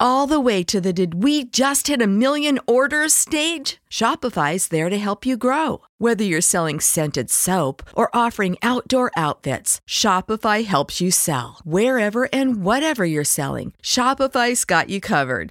all the way to the did we just hit a million orders stage. Shopify's there to help you grow. Whether you're selling scented soap or offering outdoor outfits, Shopify helps you sell. Wherever and whatever you're selling, Shopify's got you covered.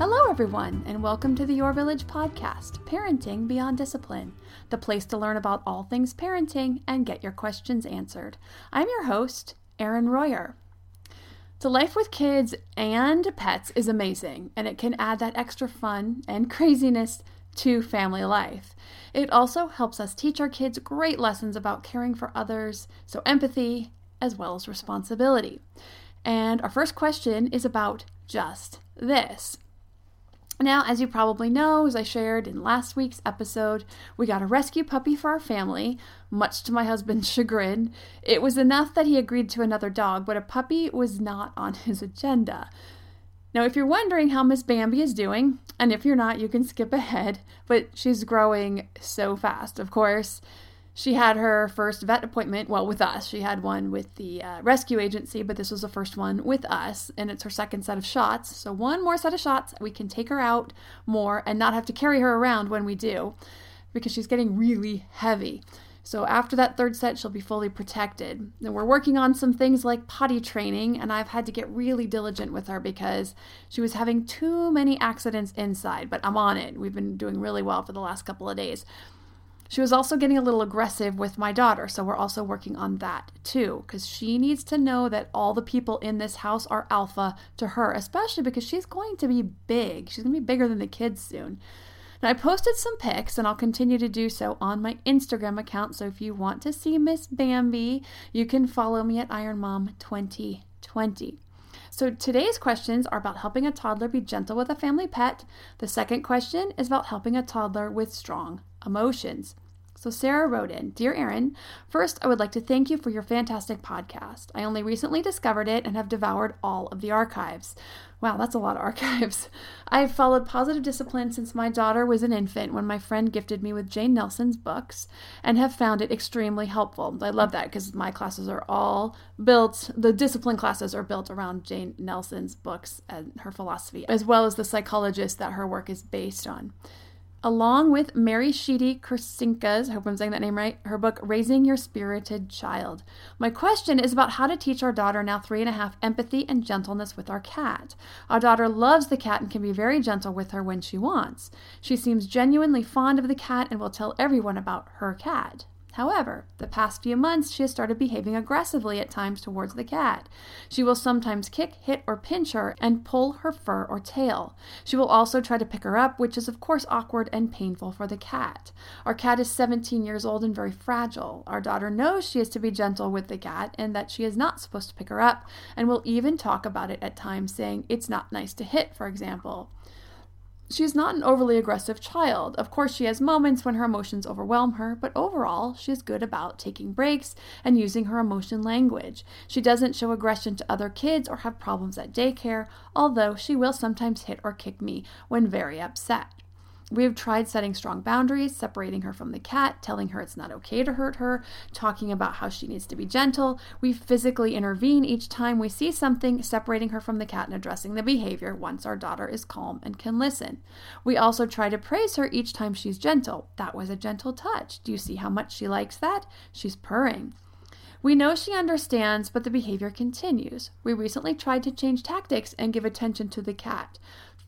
Hello, everyone, and welcome to the Your Village podcast, Parenting Beyond Discipline, the place to learn about all things parenting and get your questions answered. I'm your host, Erin Royer. So, life with kids and pets is amazing, and it can add that extra fun and craziness to family life. It also helps us teach our kids great lessons about caring for others, so empathy as well as responsibility. And our first question is about just this. Now, as you probably know, as I shared in last week's episode, we got a rescue puppy for our family, much to my husband's chagrin. It was enough that he agreed to another dog, but a puppy was not on his agenda. Now, if you're wondering how Miss Bambi is doing, and if you're not, you can skip ahead, but she's growing so fast, of course. She had her first vet appointment, well, with us. She had one with the uh, rescue agency, but this was the first one with us, and it's her second set of shots. So, one more set of shots, we can take her out more and not have to carry her around when we do because she's getting really heavy. So, after that third set, she'll be fully protected. And we're working on some things like potty training, and I've had to get really diligent with her because she was having too many accidents inside, but I'm on it. We've been doing really well for the last couple of days. She was also getting a little aggressive with my daughter, so we're also working on that too, because she needs to know that all the people in this house are alpha to her, especially because she's going to be big. She's going to be bigger than the kids soon. Now, I posted some pics, and I'll continue to do so on my Instagram account. So if you want to see Miss Bambi, you can follow me at IronMom2020. So today's questions are about helping a toddler be gentle with a family pet. The second question is about helping a toddler with strong emotions. So, Sarah wrote in Dear Erin, first, I would like to thank you for your fantastic podcast. I only recently discovered it and have devoured all of the archives. Wow, that's a lot of archives. I have followed positive discipline since my daughter was an infant when my friend gifted me with Jane Nelsen's books and have found it extremely helpful. I love that because my classes are all built, the discipline classes are built around Jane Nelsen's books and her philosophy, as well as the psychologist that her work is based on along with Mary Sheedy Kurcinka's, I hope I'm saying that name right, her book, Raising Your Spirited Child. My question is about how to teach our daughter, now three and a half, empathy and gentleness with our cat. Our daughter loves the cat and can be very gentle with her when she wants. She seems genuinely fond of the cat and will tell everyone about her cat. However, the past few months she has started behaving aggressively at times towards the cat. She will sometimes kick, hit, or pinch her and pull her fur or tail. She will also try to pick her up, which is of course awkward and painful for the cat. Our cat is 17 years old and very fragile. Our daughter knows she is to be gentle with the cat and that she is not supposed to pick her up, and will even talk about it at times, saying it's not nice to hit, for example. She is not an overly aggressive child. Of course, she has moments when her emotions overwhelm her, but overall, she is good about taking breaks and using her emotion language. She doesn't show aggression to other kids or have problems at daycare, although she will sometimes hit or kick me when very upset. We have tried setting strong boundaries, separating her from the cat, telling her it's not okay to hurt her, talking about how she needs to be gentle. We physically intervene each time we see something, separating her from the cat and addressing the behavior once our daughter is calm and can listen. We also try to praise her each time she's gentle. That was a gentle touch. Do you see how much she likes that? She's purring. We know she understands, but the behavior continues. We recently tried to change tactics and give attention to the cat.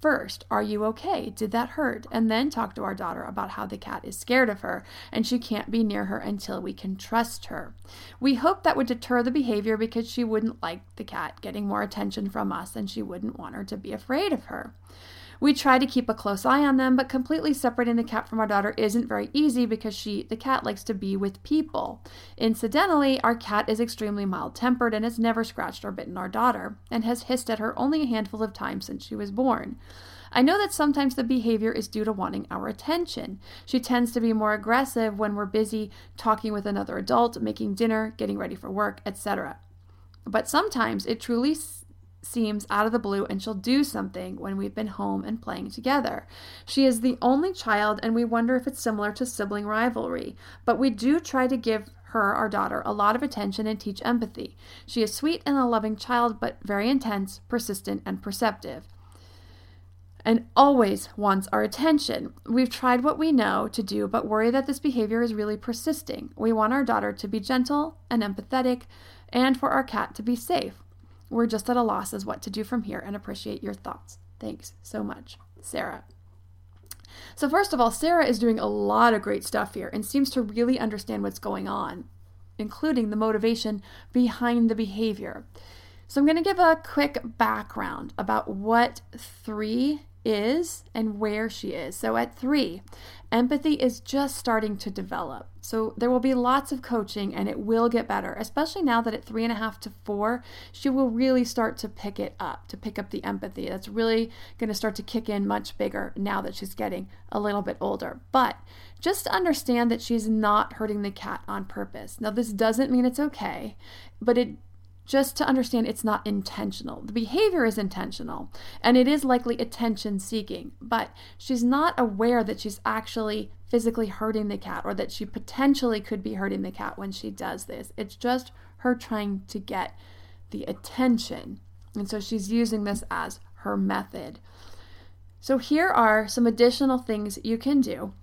First, are you okay? Did that hurt? And then talk to our daughter about how the cat is scared of her and she can't be near her until we can trust her. We hope that would deter the behavior because she wouldn't like the cat getting more attention from us and she wouldn't want her to be afraid of her. We try to keep a close eye on them, but completely separating the cat from our daughter isn't very easy because she, the cat, likes to be with people. Incidentally, our cat is extremely mild tempered and has never scratched or bitten our daughter, and has hissed at her only a handful of times since she was born. I know that sometimes the behavior is due to wanting our attention. She tends to be more aggressive when we're busy talking with another adult, making dinner, getting ready for work, etc. But sometimes it truly seems out of the blue and she'll do something when we've been home and playing together. She is the only child, and we wonder if it's similar to sibling rivalry, but we do try to give her, our daughter, a lot of attention and teach empathy. She is sweet and a loving child, but very intense, persistent, and perceptive. And always wants our attention. We've tried what we know to do, but worry that this behavior is really persisting. We want our daughter to be gentle and empathetic, and for our cat to be safe. We're just at a loss as what to do from here and appreciate your thoughts. Thanks so much, Sarah. So, first of all, Sarah is doing a lot of great stuff here and seems to really understand what's going on, including the motivation behind the behavior. So, I'm going to give a quick background about what three is and where she is. So at three, empathy is just starting to develop. So there will be lots of coaching and it will get better, especially now that at three and a half to four, she will really start to pick it up, to pick up the empathy. That's really going to start to kick in much bigger now that she's getting a little bit older. But just understand that she's not hurting the cat on purpose. Now, this doesn't mean it's okay, but it just to understand it's not intentional. The behavior is intentional and it is likely attention seeking, but she's not aware that she's actually physically hurting the cat or that she potentially could be hurting the cat when she does this. It's just her trying to get the attention. And so she's using this as her method. So here are some additional things you can do.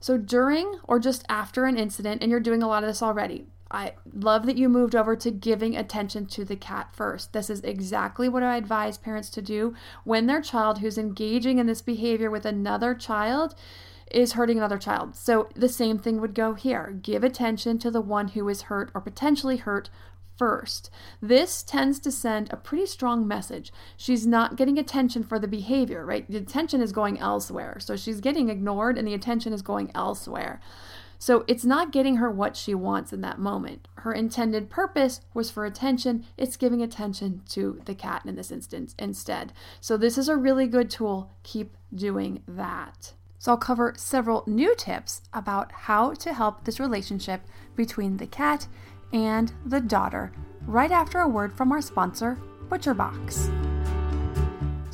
So during or just after an incident, and you're doing a lot of this already, I love that you moved over to giving attention to the cat first. This is exactly what I advise parents to do when their child who's engaging in this behavior with another child is hurting another child. So the same thing would go here. Give attention to the one who is hurt or potentially hurt first. This tends to send a pretty strong message. She's not getting attention for the behavior, right? The attention is going elsewhere. So she's getting ignored and the attention is going elsewhere. So it's not getting her what she wants in that moment. Her intended purpose was for attention. It's giving attention to the cat in this instance instead. So this is a really good tool. Keep doing that. So I'll cover several new tips about how to help this relationship between the cat and the daughter right after a word from our sponsor, ButcherBox.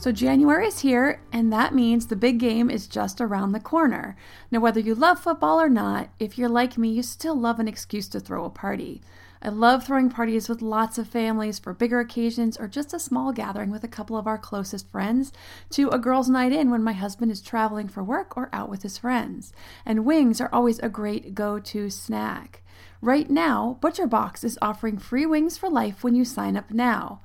So, January is here, and that means the big game is just around the corner. Now, whether you love football or not, if you're like me, you still love an excuse to throw a party. I love throwing parties with lots of families for bigger occasions or just a small gathering with a couple of our closest friends, to a girls' night in when my husband is traveling for work or out with his friends. And wings are always a great go to snack. Right now, ButcherBox is offering free wings for life when you sign up now.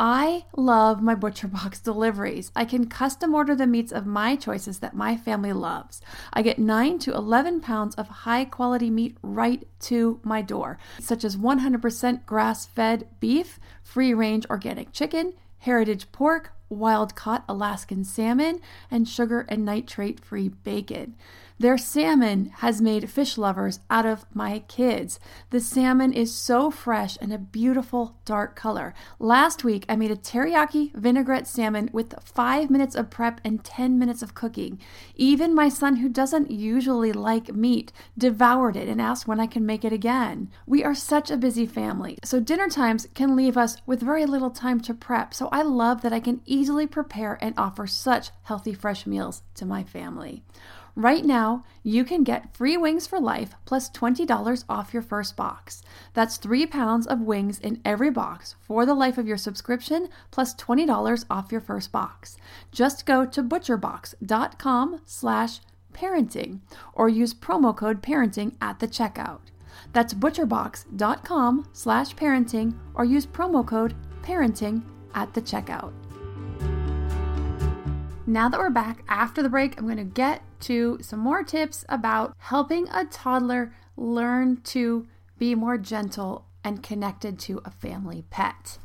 I love my ButcherBox deliveries. I can custom order the meats of my choices that my family loves. I get 9 to 11 pounds of high quality meat right to my door, such as 100% grass fed beef, free range organic chicken, heritage pork, wild caught Alaskan salmon, and sugar and nitrate free bacon. Their salmon has made fish lovers out of my kids. The salmon is so fresh and a beautiful dark color. Last week, I made a teriyaki vinaigrette salmon with five minutes of prep and 10 minutes of cooking. Even my son, who doesn't usually like meat, devoured it and asked when I can make it again. We are such a busy family, so dinner times can leave us with very little time to prep. So I love that I can easily prepare and offer such healthy, fresh meals to my family. Right now, you can get free wings for life plus $20 off your first box. That's three pounds of wings in every box for the life of your subscription plus $20 off your first box. Just go to butcherbox.com slash parenting or use promo code parenting at the checkout. That's butcherbox.com slash parenting or use promo code parenting at the checkout. Now that we're back after the break, I'm going to get to some more tips about helping a toddler learn to be more gentle and connected to a family pet.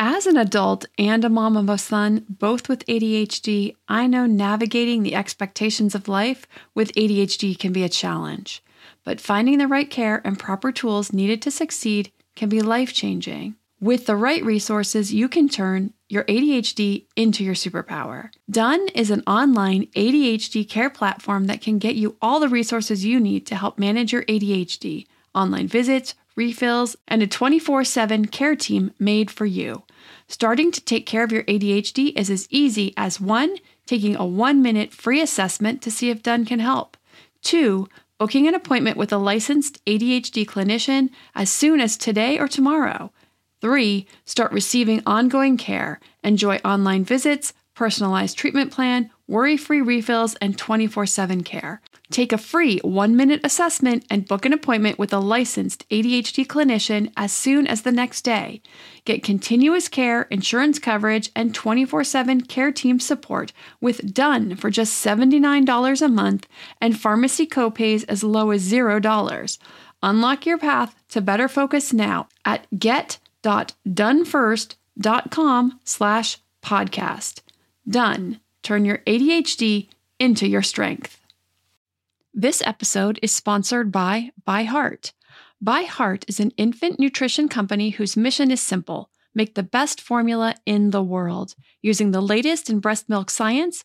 As an adult and a mom of a son, both with ADHD, I know navigating the expectations of life with ADHD can be a challenge. But finding the right care and proper tools needed to succeed can be life changing. With the right resources, you can turn your ADHD into your superpower. Done is an online ADHD care platform that can get you all the resources you need to help manage your ADHD, online visits, refills, and a 24 7 care team made for you. Starting to take care of your ADHD is as easy as one, taking a one minute free assessment to see if Done can help, two, booking an appointment with a licensed ADHD clinician as soon as today or tomorrow. Three, start receiving ongoing care. Enjoy online visits, personalized treatment plan, worry free refills, and 24 7 care. Take a free one minute assessment and book an appointment with a licensed ADHD clinician as soon as the next day. Get continuous care, insurance coverage, and 24 7 care team support with Done for just $79 a month and pharmacy copays as low as $0. Unlock your path to better focus now at get www.donefirst.com slash podcast. Done. Turn your ADHD into your strength. This episode is sponsored by ByHeart. By Heart is an infant nutrition company whose mission is simple make the best formula in the world. Using the latest in breast milk science,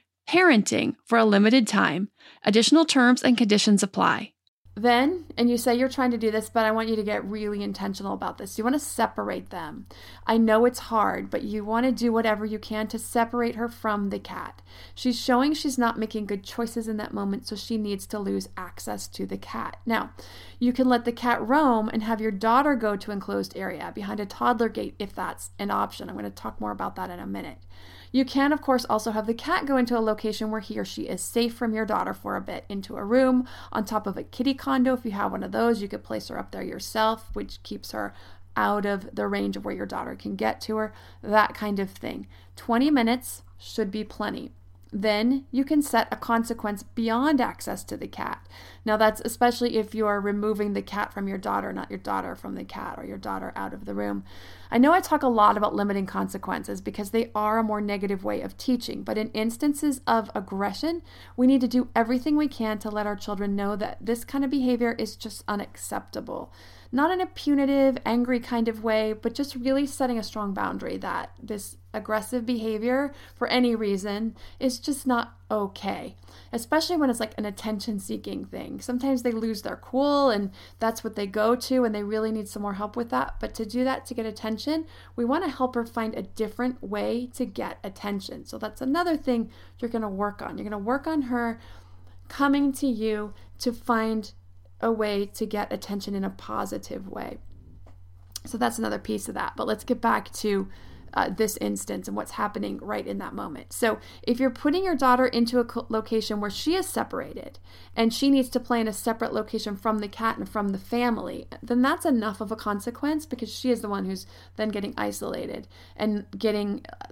parenting for a limited time. Additional terms and conditions apply. Then, and you say you're trying to do this, but I want you to get really intentional about this. You want to separate them. I know it's hard, but you want to do whatever you can to separate her from the cat. She's showing she's not making good choices in that moment, so she needs to lose access to the cat. Now, you can let the cat roam and have your daughter go to enclosed area behind a toddler gate if that's an option. I'm going to talk more about that in a minute. You can, of course, also have the cat go into a location where he or she is safe from your daughter for a bit, into a room, on top of a kitty condo. If you have one of those, you could place her up there yourself, which keeps her out of the range of where your daughter can get to her, that kind of thing. 20 minutes should be plenty then you can set a consequence beyond access to the cat. Now, that's especially if you are removing the cat from your daughter, not your daughter from the cat, or your daughter out of the room. I know I talk a lot about limiting consequences because they are a more negative way of teaching, but in instances of aggression, we need to do everything we can to let our children know that this kind of behavior is just unacceptable not in a punitive, angry kind of way, but just really setting a strong boundary that this aggressive behavior for any reason is just not okay, especially when it's like an attention seeking thing. Sometimes they lose their cool and that's what they go to and they really need some more help with that. But to do that to get attention, we want to help her find a different way to get attention. So that's another thing you're going to work on. You're going to work on her coming to you to find a way to get attention in a positive way. So that's another piece of that. But let's get back to uh, this instance and what's happening right in that moment. So, if you're putting your daughter into a location where she is separated and she needs to play in a separate location from the cat and from the family, then that's enough of a consequence because she is the one who's then getting isolated and getting uh,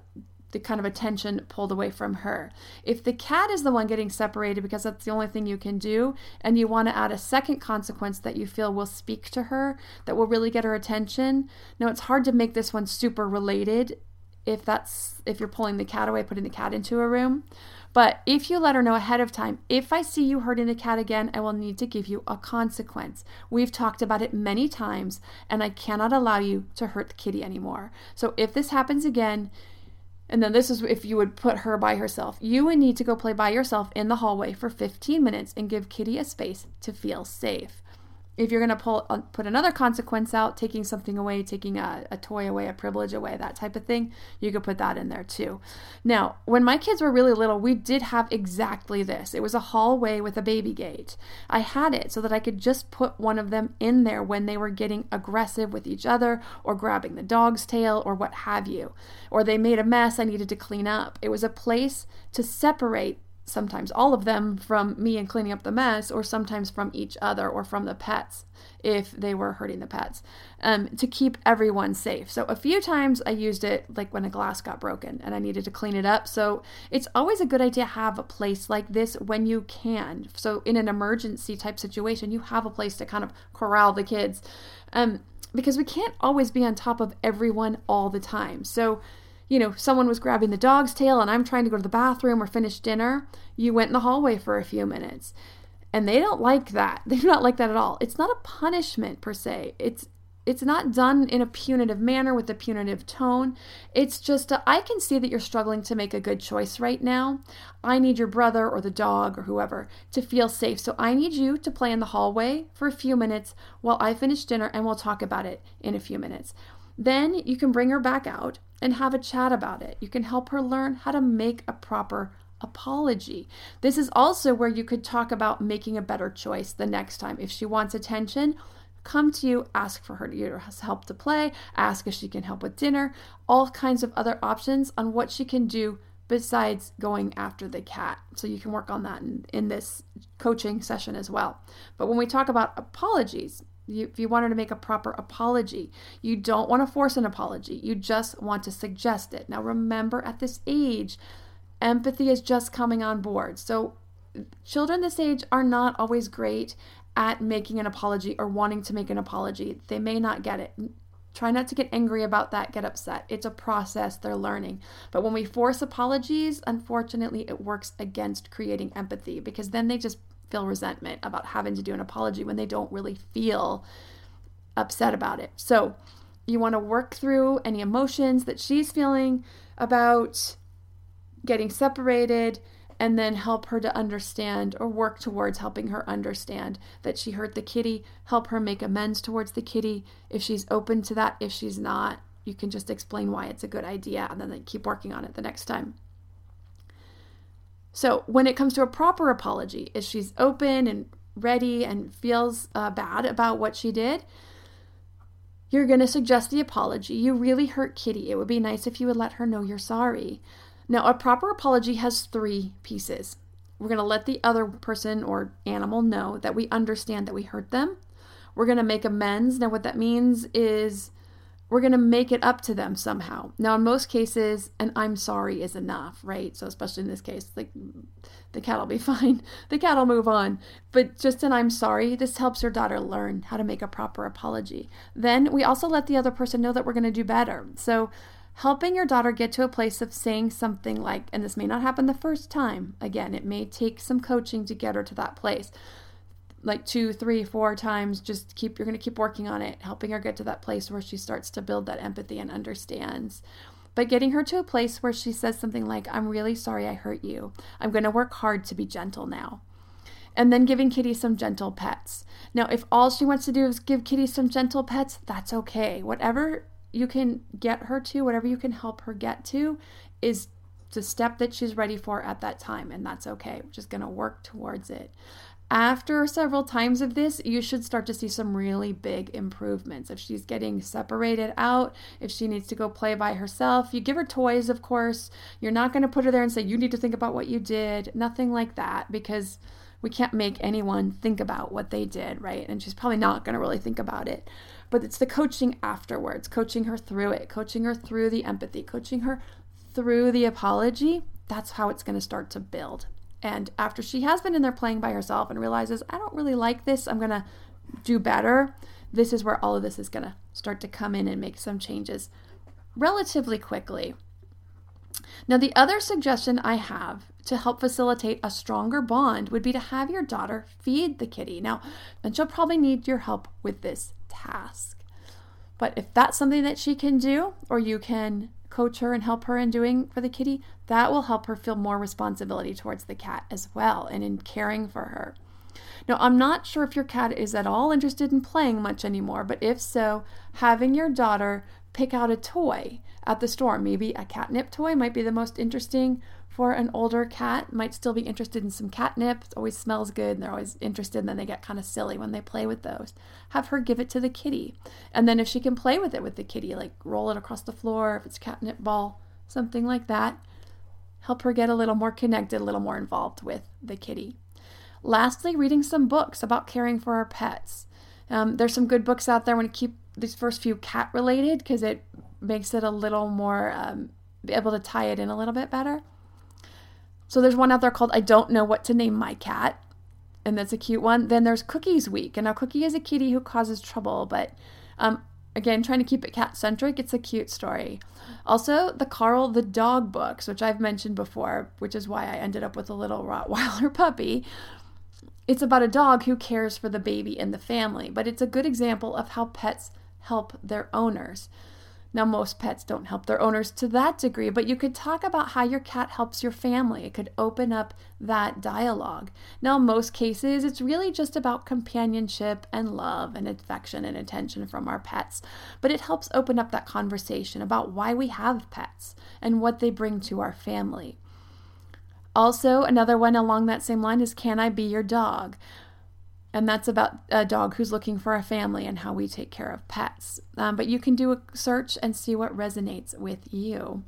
the kind of attention pulled away from her. If the cat is the one getting separated because that's the only thing you can do, and you want to add a second consequence that you feel will speak to her, that will really get her attention. Now, it's hard to make this one super related if that's if you're pulling the cat away, putting the cat into a room. But if you let her know ahead of time, if I see you hurting the cat again, I will need to give you a consequence. We've talked about it many times, and I cannot allow you to hurt the kitty anymore. So if this happens again, and then this is if you would put her by herself. You would need to go play by yourself in the hallway for 15 minutes and give Kitty a space to feel safe if you're going to pull uh, put another consequence out taking something away taking a, a toy away a privilege away that type of thing you could put that in there too. Now when my kids were really little we did have exactly this. It was a hallway with a baby gate. I had it so that i could just put one of them in there when they were getting aggressive with each other or grabbing the dog's tail or what have you. Or they made a mess i needed to clean up. It was a place to separate sometimes all of them from me and cleaning up the mess, or sometimes from each other or from the pets if they were hurting the pets, um, to keep everyone safe. So, a few times I used it like when a glass got broken and I needed to clean it up. So, it's always a good idea to have a place like this when you can. So, in an emergency type situation, you have a place to kind of corral the kids. Um, because we can't always be on top of everyone all the time. So, you know, someone was grabbing the dog's tail and I'm trying to go to the bathroom or finish dinner, you went in the hallway for a few minutes. And they don't like that. They do not like that at all. It's not a punishment per se. It's it's not done in a punitive manner with a punitive tone. It's just a, I can see that you're struggling to make a good choice right now. I need your brother or the dog or whoever to feel safe. So I need you to play in the hallway for a few minutes while I finish dinner and we'll talk about it in a few minutes. Then you can bring her back out and have a chat about it. You can help her learn how to make a proper apology. This is also where you could talk about making a better choice the next time. If she wants attention, come to you, ask for her to help to play, ask if she can help with dinner, all kinds of other options on what she can do besides going after the cat. So you can work on that in, in this coaching session as well. But when we talk about apologies, you, if you want her to make a proper apology, you don't want to force an apology. You just want to suggest it. Now, remember, at this age, empathy is just coming on board. So, children this age are not always great at making an apology or wanting to make an apology. They may not get it. Try not to get angry about that, get upset. It's a process, they're learning. But when we force apologies, unfortunately, it works against creating empathy because then they just feel resentment about having to do an apology when they don't really feel upset about it. So, you want to work through any emotions that she's feeling about getting separated and then help her to understand or work towards helping her understand that she hurt the kitty, help her make amends towards the kitty if she's open to that. If she's not, you can just explain why it's a good idea and then keep working on it the next time. So, when it comes to a proper apology, if she's open and ready and feels uh, bad about what she did, you're going to suggest the apology. You really hurt Kitty. It would be nice if you would let her know you're sorry. Now, a proper apology has three pieces. We're going to let the other person or animal know that we understand that we hurt them. We're going to make amends. Now, what that means is we're going to make it up to them somehow. Now, in most cases, an I'm sorry is enough, right? So, especially in this case, like mm, the cat will be fine, the cat will move on. But just an I'm sorry, this helps your daughter learn how to make a proper apology. Then we also let the other person know that we're going to do better. So, helping your daughter get to a place of saying something like, and this may not happen the first time, again, it may take some coaching to get her to that place like two, three, four times. Just keep, you're going to keep working on it, helping her get to that place where she starts to build that empathy and understands. But getting her to a place where she says something like, I'm really sorry I hurt you. I'm going to work hard to be gentle now. And then giving Kitty some gentle pets. Now, if all she wants to do is give Kitty some gentle pets, that's okay. Whatever you can get her to, whatever you can help her get to, is the step that she's ready for at that time, and that's okay. We're just going to work towards it. After several times of this, you should start to see some really big improvements. If she's getting separated out, if she needs to go play by herself, you give her toys, of course. You're not going to put her there and say, You need to think about what you did. Nothing like that, because we can't make anyone think about what they did, right? And she's probably not going to really think about it. But it's the coaching afterwards, coaching her through it, coaching her through the empathy, coaching her through the apology. That's how it's going to start to build. And after she has been in there playing by herself and realizes, I don't really like this, I'm going to do better, this is where all of this is going to start to come in and make some changes relatively quickly. Now, the other suggestion I have to help facilitate a stronger bond would be to have your daughter feed the kitty. Now, and she'll probably need your help with this task. But if that's something that she can do, or you can coach her and help her in doing for the kitty, that will help her feel more responsibility towards the cat as well and in caring for her. Now, I'm not sure if your cat is at all interested in playing much anymore, but if so, having your daughter pick out a toy at the store, maybe a catnip toy might be the most interesting for an older cat, might still be interested in some catnip. It always smells good and they're always interested, and then they get kind of silly when they play with those. Have her give it to the kitty. And then if she can play with it with the kitty, like roll it across the floor, if it's catnip ball, something like that, help her get a little more connected, a little more involved with the kitty. Lastly, reading some books about caring for our pets. Um, there's some good books out there. when you keep these first few cat related because it makes it a little more um, able to tie it in a little bit better. So there's one out there called I Don't Know What to Name My Cat, and that's a cute one. Then there's Cookie's Week, and now Cookie is a kitty who causes trouble, but um, again, trying to keep it cat centric, it's a cute story. Also, the Carl the Dog books, which I've mentioned before, which is why I ended up with a little Rottweiler puppy. It's about a dog who cares for the baby and the family, but it's a good example of how pets help their owners. Now, most pets don't help their owners to that degree, but you could talk about how your cat helps your family. It could open up that dialogue. Now, most cases, it's really just about companionship and love and affection and attention from our pets, but it helps open up that conversation about why we have pets and what they bring to our family. Also, another one along that same line is Can I Be Your Dog? And that's about a dog who's looking for a family and how we take care of pets. Um, but you can do a search and see what resonates with you.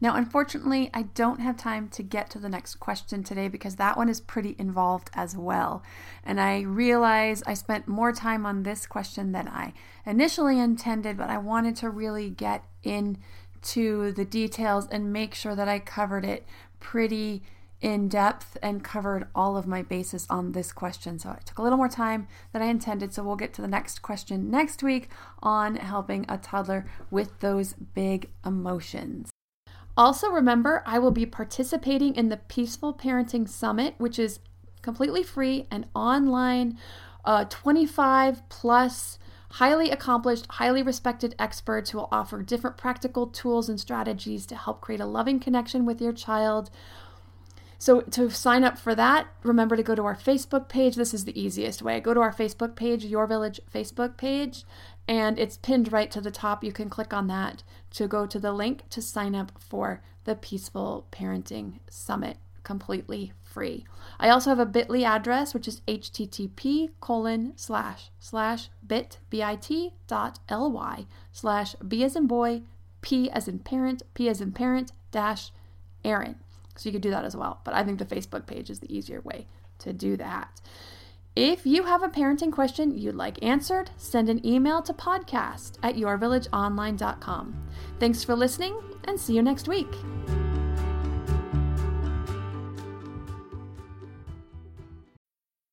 Now, unfortunately, I don't have time to get to the next question today because that one is pretty involved as well. And I realize I spent more time on this question than I initially intended, but I wanted to really get into the details and make sure that I covered it pretty in depth and covered all of my bases on this question. So I took a little more time than I intended. So we'll get to the next question next week on helping a toddler with those big emotions. Also, remember, I will be participating in the Peaceful Parenting Summit, which is completely free and online, uh, 25 plus highly accomplished, highly respected experts who will offer different practical tools and strategies to help create a loving connection with your child so to sign up for that, remember to go to our Facebook page. This is the easiest way. Go to our Facebook page, Your Village Facebook page, and it's pinned right to the top. You can click on that to go to the link to sign up for the Peaceful Parenting Summit completely free. I also have a bit.ly address, which is http colon slash slash bit bit dot ly slash b as in boy, p as in parent, p as in parent dash Erin. So you could do that as well. But I think the Facebook page is the easier way to do that. If you have a parenting question you'd like answered, send an email to podcast at yourvillageonline.com. Thanks for listening and see you next week.